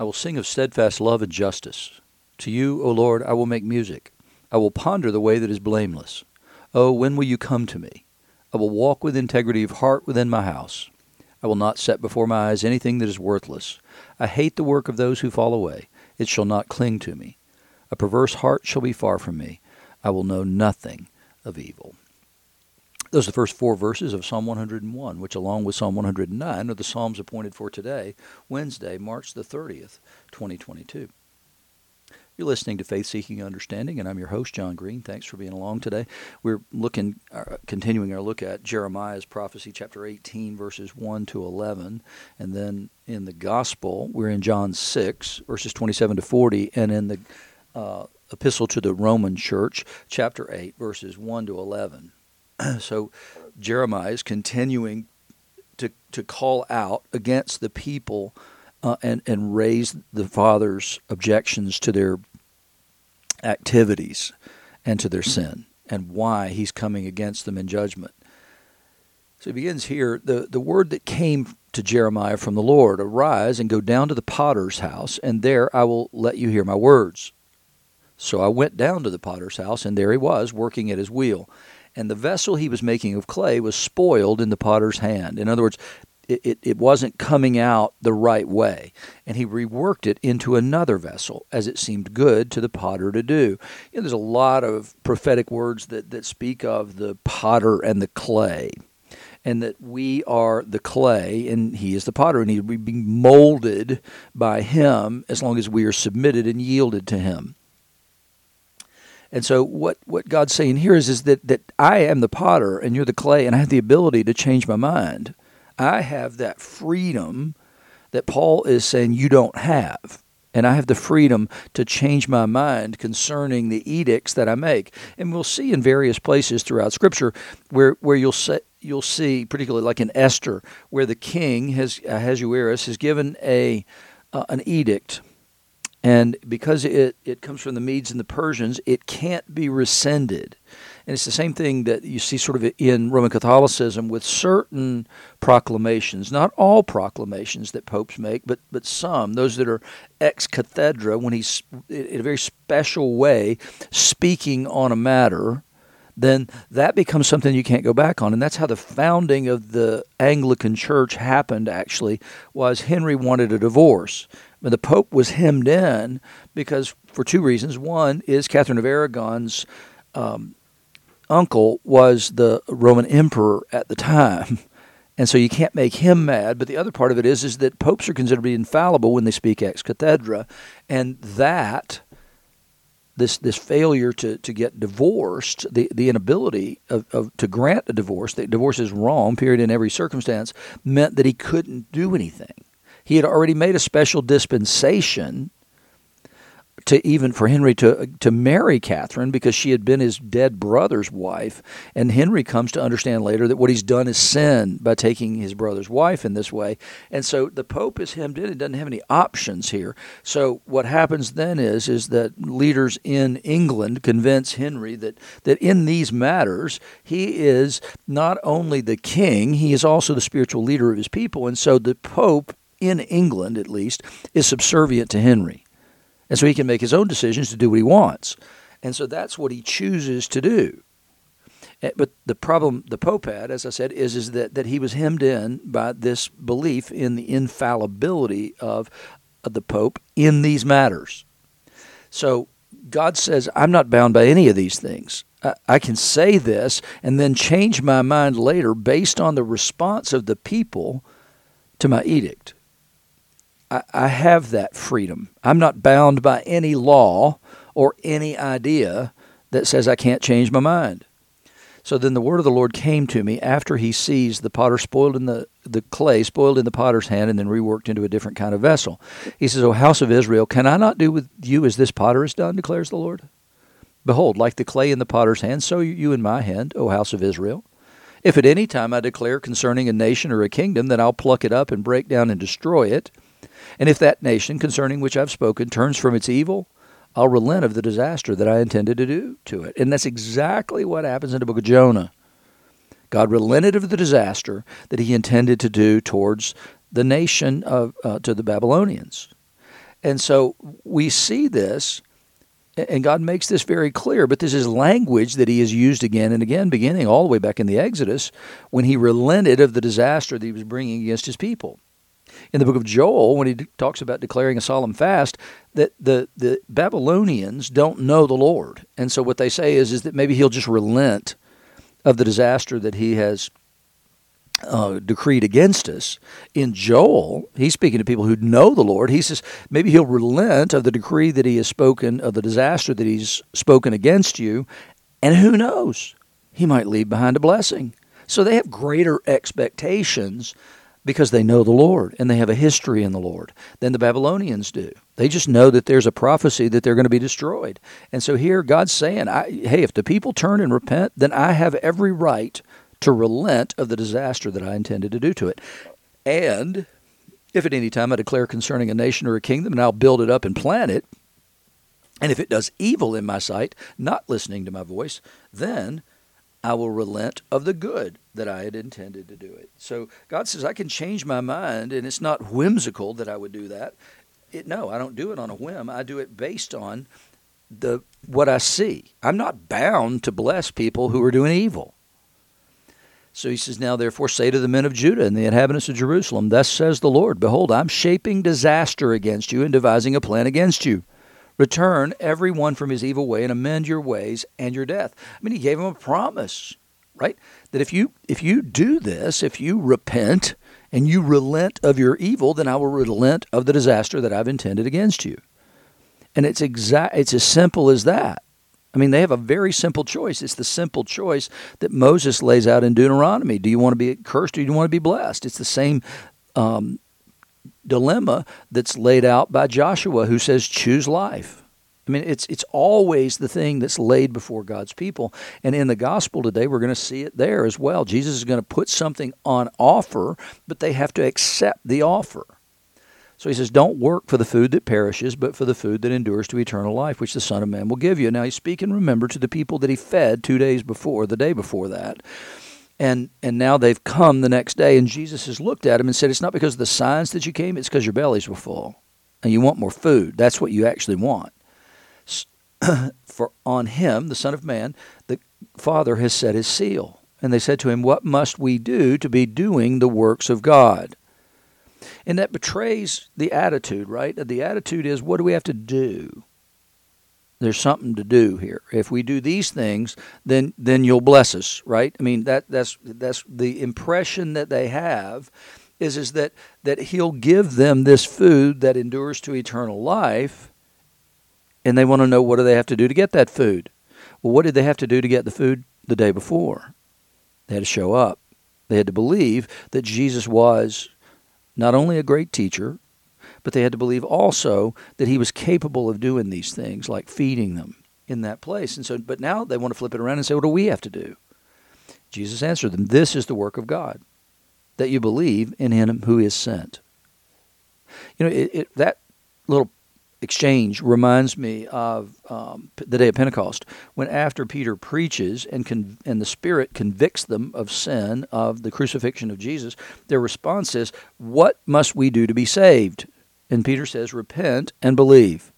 I will sing of steadfast love and justice. To you, O Lord, I will make music. I will ponder the way that is blameless. Oh, when will you come to me? I will walk with integrity of heart within my house. I will not set before my eyes anything that is worthless. I hate the work of those who fall away. It shall not cling to me. A perverse heart shall be far from me. I will know nothing of evil. Those are the first four verses of Psalm 101, which, along with Psalm 109, are the Psalms appointed for today, Wednesday, March the 30th, 2022. You're listening to Faith Seeking Understanding, and I'm your host, John Green. Thanks for being along today. We're looking, uh, continuing our look at Jeremiah's prophecy, chapter 18, verses 1 to 11. And then in the Gospel, we're in John 6, verses 27 to 40. And in the uh, Epistle to the Roman Church, chapter 8, verses 1 to 11. so Jeremiah is continuing to, to call out against the people uh, and, and raise the father's objections to their activities and to their sin and why he's coming against them in judgment. So he begins here the, the word that came to Jeremiah from the Lord Arise and go down to the potter's house, and there I will let you hear my words. So I went down to the potter's house, and there he was, working at his wheel and the vessel he was making of clay was spoiled in the potter's hand. In other words, it, it, it, wasn't coming out the right way. And he reworked it into another vessel as it seemed good to the potter to do. You know, there's a lot of prophetic words that, that speak of the potter and the clay. And that we are the clay and he is the potter, and will be molded by him as long as we are submitted and yielded to him. And so what, what God's saying here is, is that, that I am the potter and you're the clay, and I have the ability to change my mind. I have that freedom that Paul is saying you don't have. And I have the freedom to change my mind concerning the edicts that I make. And we'll see in various places throughout Scripture where, where you'll, say, you'll see, particularly like in Esther, where the king, has, Ahasuerus, has given a, uh, an edict and because it, it comes from the Medes and the Persians, it can't be rescinded. And it's the same thing that you see sort of in Roman Catholicism with certain proclamations, not all proclamations that popes make, but, but some, those that are ex cathedra, when he's in a very special way speaking on a matter, then that becomes something you can't go back on. And that's how the founding of the Anglican Church happened, actually, was Henry wanted a divorce the Pope was hemmed in because for two reasons. One is Catherine of Aragon's um, uncle was the Roman emperor at the time. And so you can't make him mad. But the other part of it is, is that popes are considered to be infallible when they speak ex cathedra. And that, this, this failure to, to get divorced, the, the inability of, of, to grant a divorce, that divorce is wrong, period, in every circumstance, meant that he couldn't do anything. He had already made a special dispensation to even for Henry to to marry Catherine because she had been his dead brother's wife, and Henry comes to understand later that what he's done is sin by taking his brother's wife in this way, and so the Pope is hemmed in. And doesn't have any options here. So what happens then is is that leaders in England convince Henry that that in these matters he is not only the king, he is also the spiritual leader of his people, and so the Pope in England at least, is subservient to Henry. And so he can make his own decisions to do what he wants. And so that's what he chooses to do. Eh, but the problem the Pope had, as I said, is, is that, that he was hemmed in by this belief in the infallibility of, of the Pope in these matters. So God says, I'm not bound by any of these things. I, I can say this and then change my mind later based on the response of the people to my edict. I, I have that freedom. I'm not bound by any law or any idea that says I can't change my mind. So then the word of the Lord came to me after he sees the potter spoiled in the, the clay, spoiled in the potter's hand, and then reworked into a different kind of vessel. He says, O house of Israel, can I not do with you as this potter has done, declares the Lord? Behold, like the clay in the potter's hand, so you in my hand, O house of Israel. If at any time I declare concerning a nation or a kingdom, that I'll pluck it up and break down and destroy it. And if that nation concerning which I've spoken turns from its evil, I'll relent of the disaster that I intended to do to it. And that's exactly what happens in the book of Jonah. God relented of the disaster that he intended to do towards the nation of uh, to the Babylonians. And so we see this, and God makes this very clear. But this is language that He has used again and again, beginning all the way back in the Exodus, when He relented of the disaster that He was bringing against His people. In the book of Joel, when He talks about declaring a solemn fast, that the, the Babylonians don't know the Lord. And so what they say is, is that maybe He'll just relent of the disaster that He has uh, decreed against us. In Joel, he's speaking to people who know the Lord. He says maybe he'll relent of the decree that he has spoken, of the disaster that he's spoken against you, and who knows? He might leave behind a blessing. So they have greater expectations because they know the Lord and they have a history in the Lord than the Babylonians do. They just know that there's a prophecy that they're going to be destroyed. And so here God's saying, hey, if the people turn and repent, then I have every right to relent of the disaster that I intended to do to it. And if at any time I declare concerning a nation or a kingdom, and I'll build it up and plant it, and if it does evil in my sight, not listening to my voice, then I will relent of the good that I had intended to do it. So God says I can change my mind, and it's not whimsical that I would do that. It, no, I don't do it on a whim. I do it based on the what I see. I'm not bound to bless people who are doing evil. So he says, Now therefore say to the men of Judah and the inhabitants of Jerusalem, Thus says the Lord, Behold, I'm shaping disaster against you and devising a plan against you. Return every one from his evil way and amend your ways and your death. I mean, he gave him a promise, right? That if you if you do this, if you repent and you relent of your evil, then I will relent of the disaster that I've intended against you. And it's exact it's as simple as that. I mean, they have a very simple choice. It's the simple choice that Moses lays out in Deuteronomy. Do you want to be cursed or do you want to be blessed? It's the same um, dilemma that's laid out by Joshua, who says, choose life. I mean, it's it's always the thing that's laid before God's people, and in the gospel today, we're going to see it there as well. Jesus is going to put something on offer, but they have to accept the offer. So he says, Don't work for the food that perishes, but for the food that endures to eternal life, which the Son of Man will give you. Now he's speaking, remember, to the people that he fed two days before, the day before that. And and now they've come the next day, and Jesus has looked at them and said, It's not because of the signs that you came, it's because your bellies were full. And you want more food. That's what you actually want. for on him, the Son of Man, the Father has set his seal. And they said to him, What must we do to be doing the works of God? And that betrays the attitude, right? The attitude is what do we have to do? There's something to do here. If we do these things, then then you'll bless us, right? I mean that that's that's the impression that they have is is that that he'll give them this food that endures to eternal life and they want to know what do they have to do to get that food. Well, what did they have to do to get the food the day before? They had to show up. They had to believe that Jesus was not only a great teacher, but they had to believe also that he was capable of doing these things, like feeding them in that place. And so, but now they want to flip it around and say, what do we have to do? Jesus answered them, This is the work of God, that you believe in him who is sent. You know, it, it, that little exchange reminds me of um, the day of Pentecost, when after Peter preaches and con- and the Spirit convicts them of sin of the crucifixion of Jesus, their response is, "What must we do to be saved?" And Peter says, "Repent and believe."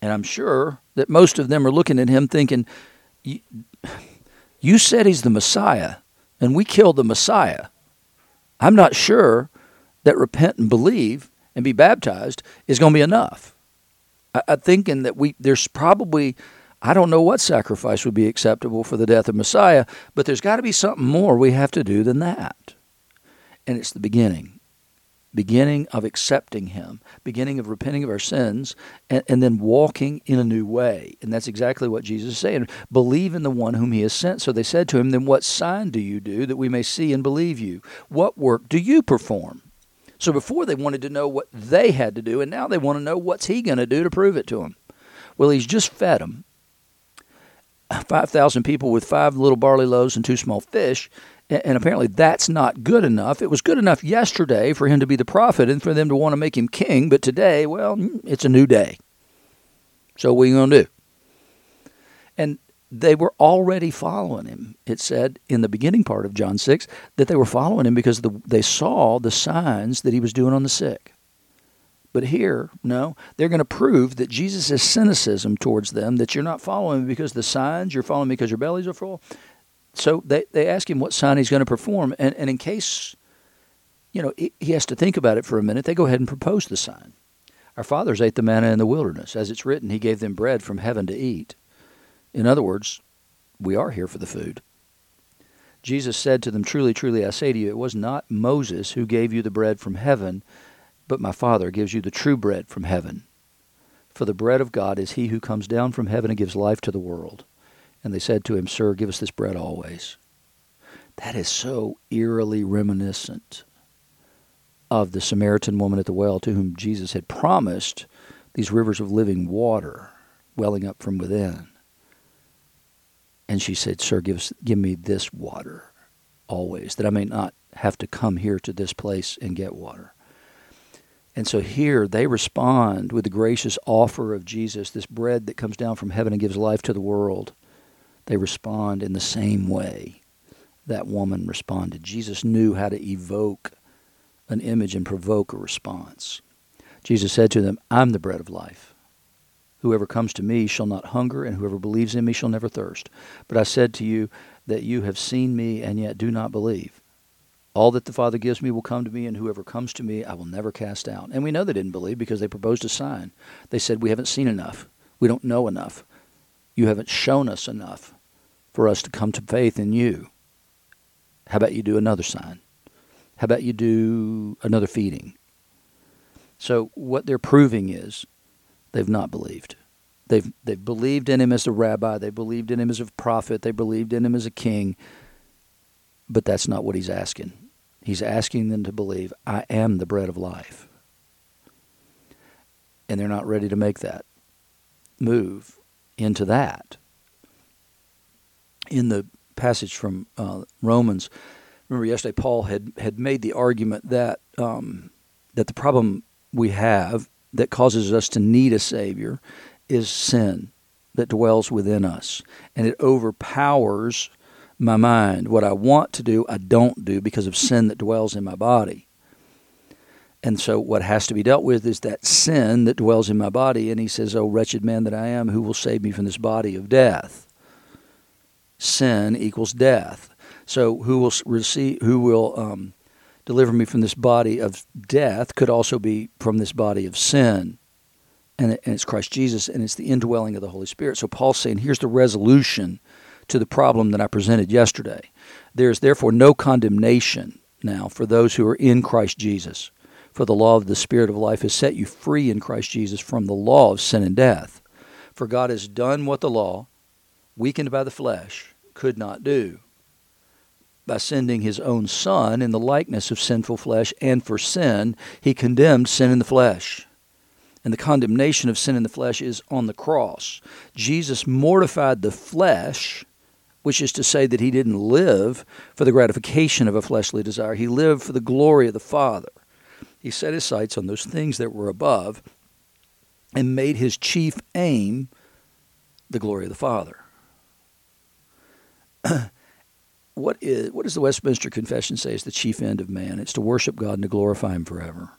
And I'm sure that most of them are looking at him thinking, "You said he's the Messiah, and we killed the Messiah. I'm not sure that repent and believe." and be baptized is going to be enough. I, I'm thinking that we there's probably I don't know what sacrifice would be acceptable for the death of Messiah, but there's got to be something more we have to do than that. And it's the beginning. Beginning of accepting Him, beginning of repenting of our sins, and, and, then walking in a new way. And that's exactly what Jesus is saying. Believe in the one whom He has sent. So they said to Him, Then what sign do you do that we may see and believe you? What work do you perform? So before they wanted to know what they had to do, and now they want to know what's he going to do to prove it to them. Well, he's just fed them 5,000 people with five little barley loaves and two small fish, and apparently that's not good enough. It was good enough yesterday for him to be the prophet and for them to want to make him king, but today, well, mm, it's a new day. So what are you going to do? And they were already following him. It said in the beginning part of John 6 that they were following him because the, they saw the signs that he was doing on the sick. But here, no, they're going to prove that Jesus' cynicism towards them, that you're not following me because the signs, you're following me because your bellies are full. So they, they ask him what sign he's going to perform. And, and in case, you know, he has to think about it for a minute, they go ahead and propose the sign. Our fathers ate the manna in the wilderness. As it's written, he gave them bread from heaven to eat. In other words, we are here for the food. Jesus said to them, Truly, truly, I say to you, it was not Moses who gave you the bread from heaven, but my Father gives you the true bread from heaven. For the bread of God is he who comes down from heaven and gives life to the world. And they said to him, Sir, give us this bread always. That is so eerily reminiscent of the Samaritan woman at the well to whom Jesus had promised these rivers of living water welling up from within. And she said, Sir, give, us, give me this water always, that I may not have to come here to this place and get water. And so here they respond with the gracious offer of Jesus, this bread that comes down from heaven and gives life to the world. They respond in the same way that woman responded. Jesus knew how to evoke an image and provoke a response. Jesus said to them, I'm the bread of life. Whoever comes to me shall not hunger, and whoever believes in me shall never thirst. But I said to you that you have seen me and yet do not believe. All that the Father gives me will come to me, and whoever comes to me I will never cast out. And we know they didn't believe because they proposed a sign. They said, We haven't seen enough. We don't know enough. You haven't shown us enough for us to come to faith in you. How about you do another sign? How about you do another feeding? So what they're proving is they've not believed. They've they've believed in him as a rabbi, they believed in him as a prophet, they believed in him as a king, but that's not what he's asking. He's asking them to believe, I am the bread of life. And they're not ready to make that move into that. In the passage from uh, Romans, remember yesterday Paul had, had made the argument that um, that the problem we have that causes us to need a savior is sin that dwells within us, and it overpowers my mind. What I want to do, I don't do because of sin that dwells in my body. And so, what has to be dealt with is that sin that dwells in my body. And he says, Oh, wretched man that I am, who will save me from this body of death? Sin equals death. So, who will receive, who will um, deliver me from this body of death could also be from this body of sin. And, it's Christ Jesus, and it's the indwelling of the Holy Spirit. So, Paul's saying, Here's the resolution to the problem that I presented yesterday. There is therefore no condemnation now for those who are in Christ Jesus. For the law of the Spirit of life has set you free in Christ Jesus from the law of sin and death. For God has done what the law, weakened by the flesh, could not do. By sending his own Son in the likeness of sinful flesh, and for sin, he condemned sin in the flesh and the condemnation of sin in the flesh is on the cross. Jesus mortified the flesh which is to say that he didn't live for the gratification of a fleshly desire. He lived for the glory of the Father. He set his sights on those things that were above and made his chief aim the glory of the Father. what is what does the Westminster Confession say is the chief end of man? It's to worship God and to glorify him forever.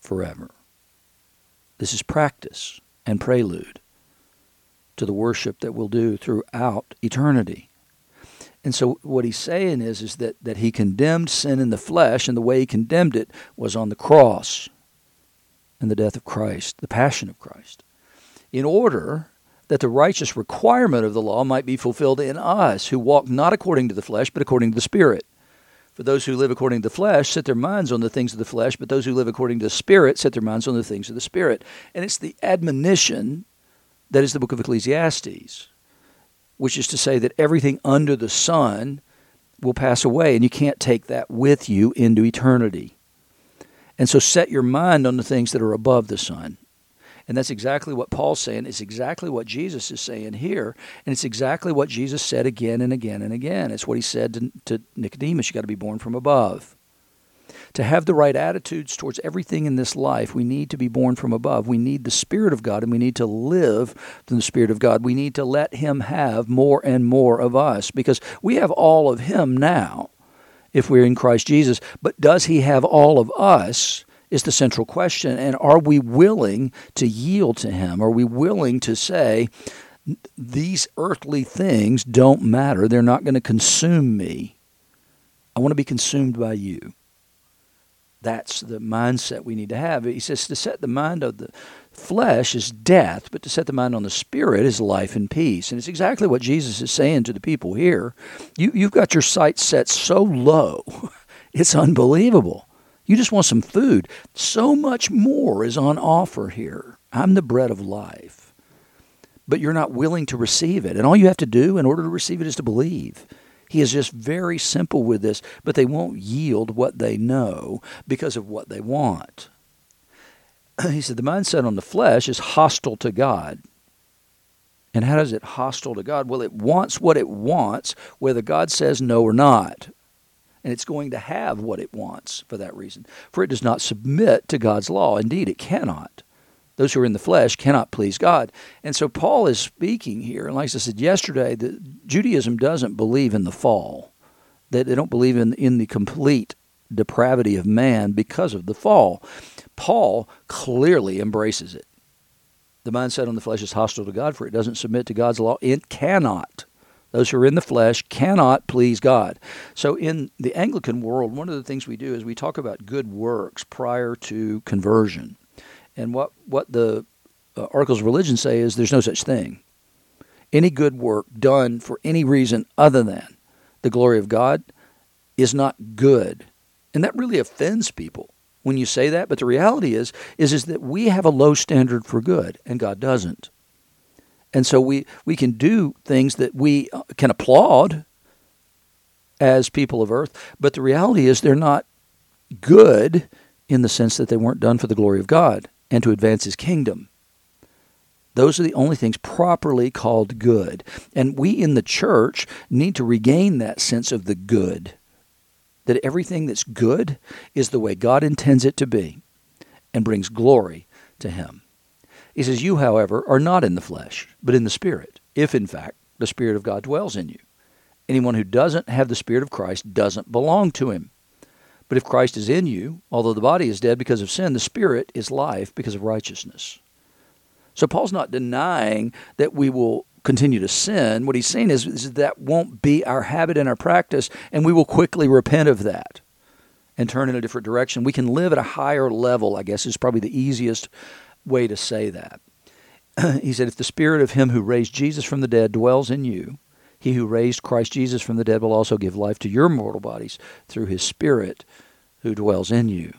Forever. This is practice and prelude to the worship that we'll do throughout eternity. And so what he's saying is, is that, that he condemned sin in the flesh, and the way he condemned it was on the cross and the death of Christ, the passion of Christ, in order that the righteous requirement of the law might be fulfilled in us who walk not according to the flesh, but according to the Spirit. For those who live according to the flesh set their minds on the things of the flesh, but those who live according to the Spirit set their minds on the things of the Spirit. And it's the admonition that is the book of Ecclesiastes which is to say that everything under the sun will pass away, and you can't take that with you into eternity. And so set your mind on the things that are above the sun. And that's exactly what Paul's saying. It's exactly what Jesus is saying here. And it's exactly what Jesus said again and again and again. It's what he said to, to Nicodemus you got to be born from above. To have the right attitudes towards everything in this life, we need to be born from above. We need the Spirit of God and we need to live from the Spirit of God. We need to let Him have more and more of us because we have all of Him now if we're in Christ Jesus. But does He have all of us is the central question. And are we willing to yield to Him? Are we willing to say, these earthly things don't matter. They're not going to consume me. I want to be consumed by you. That's the mindset we need to have. He says to set the mind of the flesh is death, but to set the mind on the spirit is life and peace. And it's exactly what Jesus is saying to the people here. You, you've got your sights set so low, it's unbelievable. You just want some food. So much more is on offer here. I'm the bread of life. But you're not willing to receive it. And all you have to do in order to receive it is to believe. He is just very simple with this, but they won't yield what they know because of what they want. He said the mindset on the flesh is hostile to God. And how does it hostile to God? Well, it wants what it wants, whether God says no or not and it's going to have what it wants for that reason. For it does not submit to God's law. Indeed, it cannot. Those who are in the flesh cannot please God. And so Paul is speaking here, and like I said yesterday, that Judaism doesn't believe in the fall, that they don't believe in, in the complete depravity of man because of the fall. Paul clearly embraces it. The mindset on the flesh is hostile to God, for it doesn't submit to God's law. It cannot. Those who are in the flesh cannot please God. So, in the Anglican world, one of the things we do is we talk about good works prior to conversion. And what, what the uh, Articles of Religion say is there's no such thing. Any good work done for any reason other than the glory of God is not good. And that really offends people when you say that. But the reality is, is, is that we have a low standard for good, and God doesn't. And so we, we can do things that we uh, can applaud as people of earth, but the reality is they're not good in the sense that they weren't done for the glory of God and to advance his kingdom. Those are the only things properly called good. And we in the church need to regain that sense of the good. That everything that's good is the way God intends it to be and brings glory to him. He says, You, however, are not in the flesh, but in the Spirit, if in fact the Spirit of God dwells in you. Anyone who doesn't have the Spirit of Christ doesn't belong to him. But if Christ is in you, although the body is dead because of sin, the Spirit is life because of righteousness. So Paul's not denying that we will continue to sin. What he's saying is, is that won't be our habit and our practice, and we will quickly repent of that and turn in a different direction. We can live at a higher level, I guess is probably the easiest way to say that. he said, If the spirit of him who raised Jesus from the dead dwells in you, he who raised Christ Jesus from the dead will also give life to your mortal bodies through his spirit who dwells in you.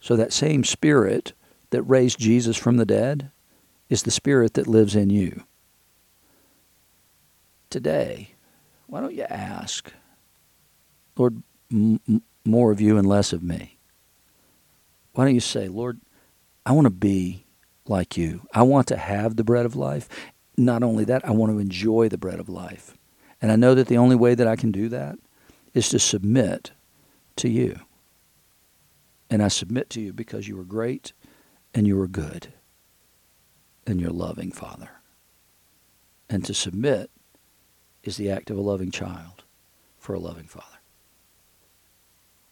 So that same spirit that raised Jesus from the dead is the spirit that lives in you. Today, why don't you ask, Lord, m- more of you and less of me? Why don't you say, Lord, I want to be like you. I want to have the bread of life. Not only that, I want to enjoy the bread of life. And I know that the only way that I can do that is to submit to you. And I submit to you because you are great and you are good and you're loving, Father. And to submit is the act of a loving child for a loving Father.